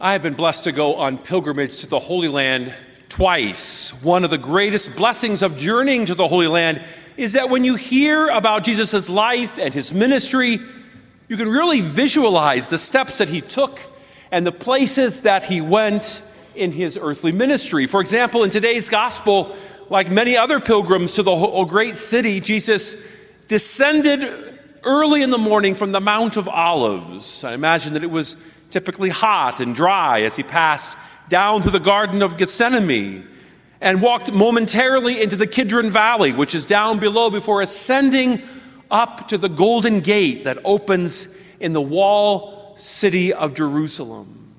I have been blessed to go on pilgrimage to the Holy Land twice. One of the greatest blessings of journeying to the Holy Land is that when you hear about Jesus' life and his ministry, you can really visualize the steps that he took and the places that he went in his earthly ministry. For example, in today's gospel, like many other pilgrims to the oh, great city, Jesus descended early in the morning from the Mount of Olives. I imagine that it was typically hot and dry as he passed down through the Garden of Gethsemane and walked momentarily into the Kidron Valley, which is down below, before ascending up to the Golden Gate that opens in the wall city of Jerusalem.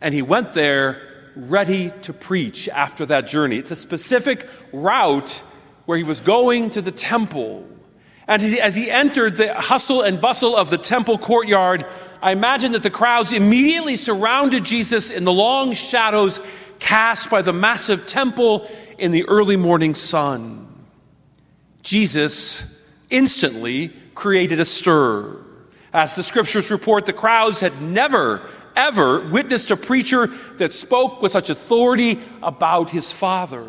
And he went there ready to preach after that journey. It's a specific route where he was going to the temple. And as he, entered the hustle and bustle of the temple courtyard, I imagine that the crowds immediately surrounded Jesus in the long shadows cast by the massive temple in the early morning sun. Jesus instantly created a stir. As the scriptures report, the crowds had never, ever witnessed a preacher that spoke with such authority about his Father.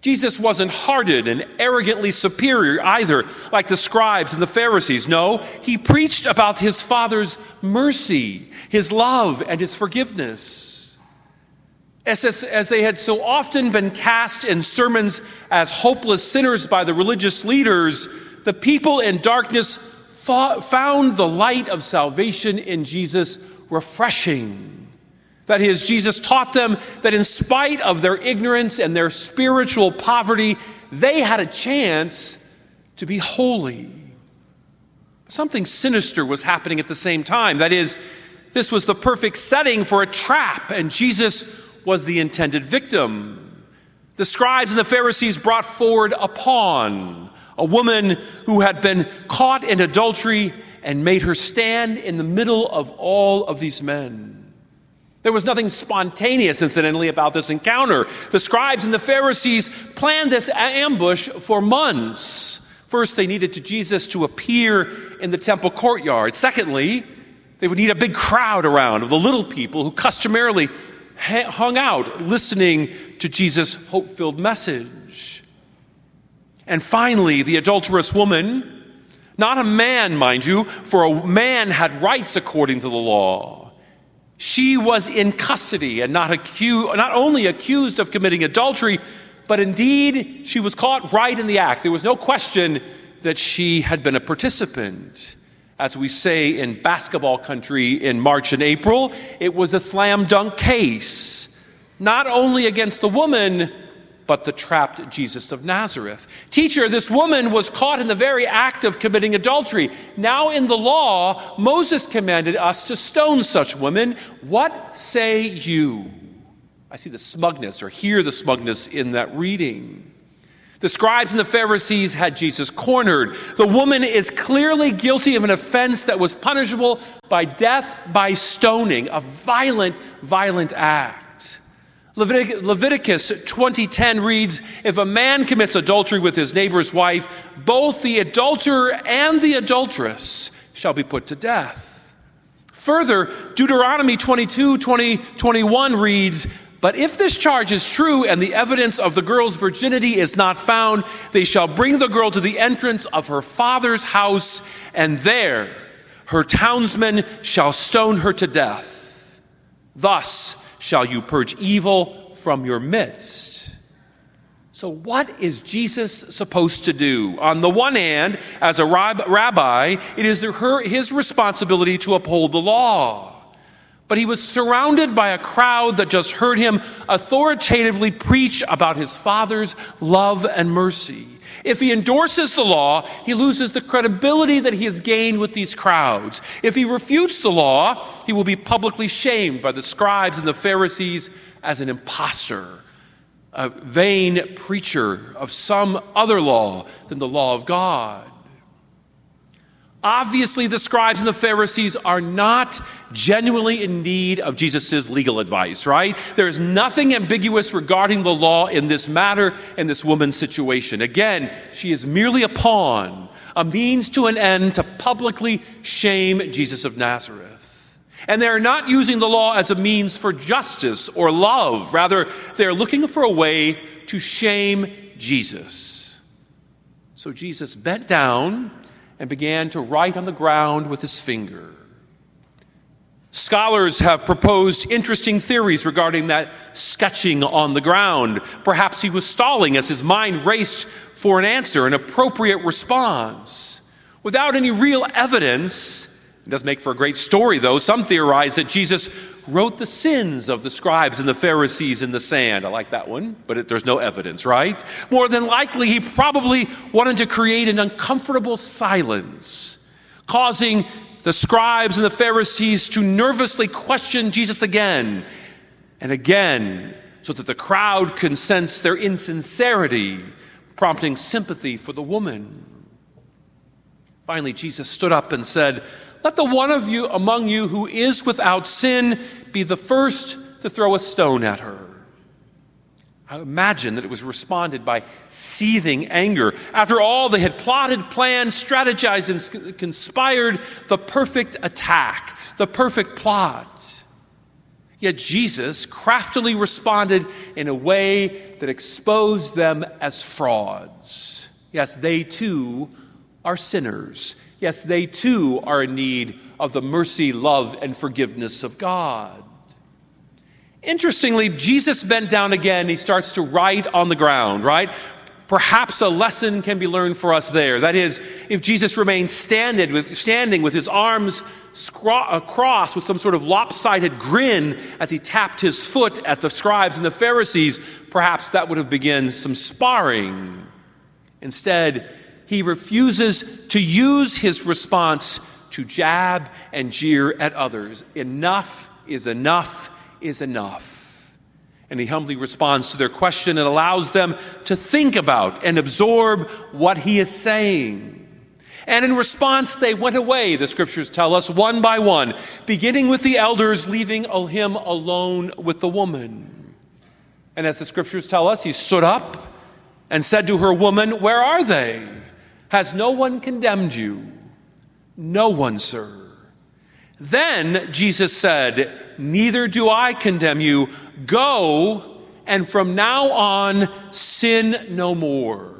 Jesus wasn't hearted and arrogantly superior either, like the scribes and the Pharisees. No, he preached about his Father's mercy, his love, and his forgiveness. As, as, as they had so often been cast in sermons as hopeless sinners by the religious leaders, the people in darkness fought, found the light of salvation in Jesus refreshing. That is, Jesus taught them that in spite of their ignorance and their spiritual poverty, they had a chance to be holy. Something sinister was happening at the same time. That is, this was the perfect setting for a trap, and Jesus was the intended victim. The scribes and the Pharisees brought forward a pawn, a woman who had been caught in adultery and made her stand in the middle of all of these men. There was nothing spontaneous, incidentally, about this encounter. The scribes and the Pharisees planned this ambush for months. First, they needed to Jesus to appear in the temple courtyard. Secondly, they would need a big crowd around of the little people who customarily hung out listening to Jesus' hope filled message. And finally, the adulterous woman, not a man, mind you, for a man had rights according to the law. She was in custody and not, not only accused of committing adultery, but indeed she was caught right in the act. There was no question that she had been a participant. As we say in basketball country in March and April, it was a slam dunk case, not only against the woman, but the trapped Jesus of Nazareth. Teacher, this woman was caught in the very act of committing adultery. Now, in the law, Moses commanded us to stone such women. What say you? I see the smugness or hear the smugness in that reading. The scribes and the Pharisees had Jesus cornered. The woman is clearly guilty of an offense that was punishable by death by stoning, a violent, violent act. Leviticus 20:10 reads, "If a man commits adultery with his neighbor's wife, both the adulterer and the adulteress shall be put to death." Further, Deuteronomy 22, 20, 21 reads, But if this charge is true and the evidence of the girl's virginity is not found, they shall bring the girl to the entrance of her father's house, and there her townsmen shall stone her to death. Thus, shall you purge evil from your midst. So, what is Jesus supposed to do? On the one hand, as a rabbi, it is his responsibility to uphold the law. But he was surrounded by a crowd that just heard him authoritatively preach about his Father's love and mercy. If he endorses the law, he loses the credibility that he has gained with these crowds. If he refutes the law, he will be publicly shamed by the scribes and the Pharisees as an impostor, a vain preacher of some other law than the law of God. Obviously, the scribes and the Pharisees are not genuinely in need of Jesus' legal advice, right? There is nothing ambiguous regarding the law in this matter, in this woman's situation. Again, she is merely a pawn, a means to an end to publicly shame Jesus of Nazareth. And they're not using the law as a means for justice or love. Rather, they're looking for a way to shame Jesus. So Jesus bent down and began to write on the ground with his finger. Scholars have proposed interesting theories regarding that sketching on the ground. Perhaps he was stalling as his mind raced for an answer, an appropriate response. Without any real evidence, it does make for a great story, though. Some theorize that Jesus wrote the sins of the scribes and the Pharisees in the sand. I like that one, but it, there's no evidence, right? More than likely, he probably wanted to create an uncomfortable silence, causing the scribes and the Pharisees to nervously question Jesus again and again so that the crowd can sense their insincerity, prompting sympathy for the woman. Finally, Jesus stood up and said, Let the one of you among you who is without sin be the first to throw a stone at her. I imagine that it was responded by seething anger. After all, they had plotted, planned, strategized, and conspired the perfect attack, the perfect plot. Yet Jesus craftily responded in a way that exposed them as frauds. Yes, they too are sinners. Yes, they too are in need of the mercy, love, and forgiveness of God. Interestingly, Jesus bent down again. He starts to write on the ground, right? Perhaps a lesson can be learned for us there. That is, if Jesus remained standing with, standing with his arms across uh, with some sort of lopsided grin as he tapped his foot at the scribes and the Pharisees, perhaps that would have begun some sparring. Instead, he refuses to use his response to jab and jeer at others. Enough is enough is enough. And he humbly responds to their question and allows them to think about and absorb what he is saying. And in response, they went away, the scriptures tell us, one by one, beginning with the elders, leaving him alone with the woman. And as the scriptures tell us, he stood up and said to her, Woman, where are they? Has no one condemned you? No one, sir. Then Jesus said, Neither do I condemn you. Go, and from now on, sin no more.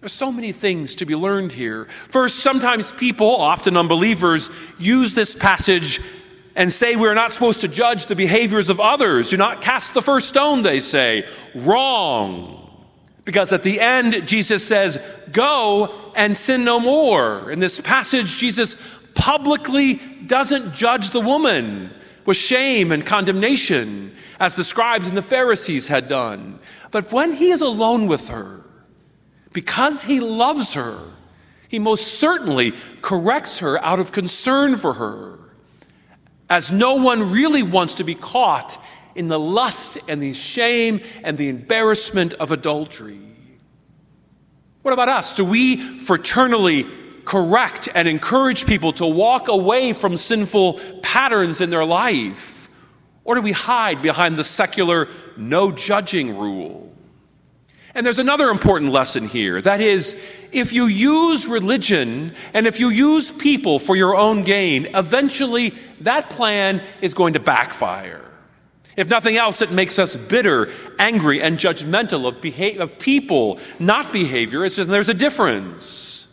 There's so many things to be learned here. First, sometimes people, often unbelievers, use this passage and say we're not supposed to judge the behaviors of others. Do not cast the first stone, they say. Wrong. Because at the end, Jesus says, Go and sin no more. In this passage, Jesus publicly doesn't judge the woman with shame and condemnation, as the scribes and the Pharisees had done. But when he is alone with her, because he loves her, he most certainly corrects her out of concern for her, as no one really wants to be caught in the lust and the shame and the embarrassment of adultery. What about us? Do we fraternally correct and encourage people to walk away from sinful patterns in their life? Or do we hide behind the secular no judging rule? And there's another important lesson here. That is, if you use religion and if you use people for your own gain, eventually that plan is going to backfire. If nothing else, it makes us bitter, angry, and judgmental of, beha- of people, not behavior. It's just there's a difference.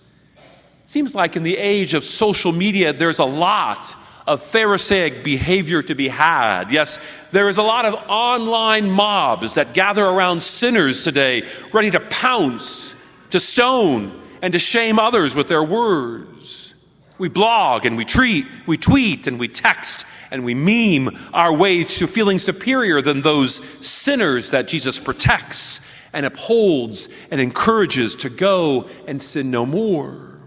Seems like in the age of social media, there's a lot of Pharisaic behavior to be had. Yes, there is a lot of online mobs that gather around sinners today, ready to pounce, to stone, and to shame others with their words. We blog and we treat, we tweet and we text and we meme our way to feeling superior than those sinners that Jesus protects and upholds and encourages to go and sin no more.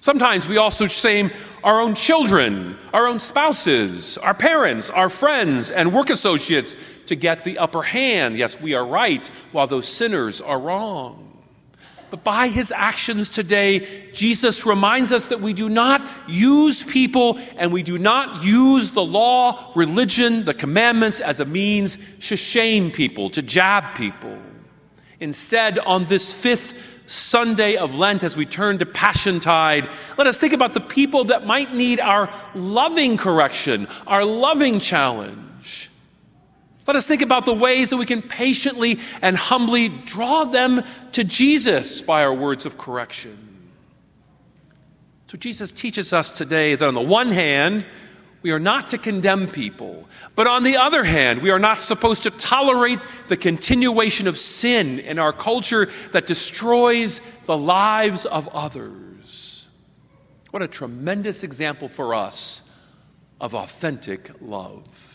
Sometimes we also shame our own children, our own spouses, our parents, our friends, and work associates to get the upper hand. Yes, we are right, while those sinners are wrong. But by his actions today, Jesus reminds us that we do not use people and we do not use the law, religion, the commandments as a means to shame people, to jab people. Instead, on this fifth Sunday of Lent as we turn to Passion Tide, let us think about the people that might need our loving correction, our loving challenge. Let us think about the ways that we can patiently and humbly draw them to Jesus by our words of correction. So, Jesus teaches us today that on the one hand, we are not to condemn people, but on the other hand, we are not supposed to tolerate the continuation of sin in our culture that destroys the lives of others. What a tremendous example for us of authentic love.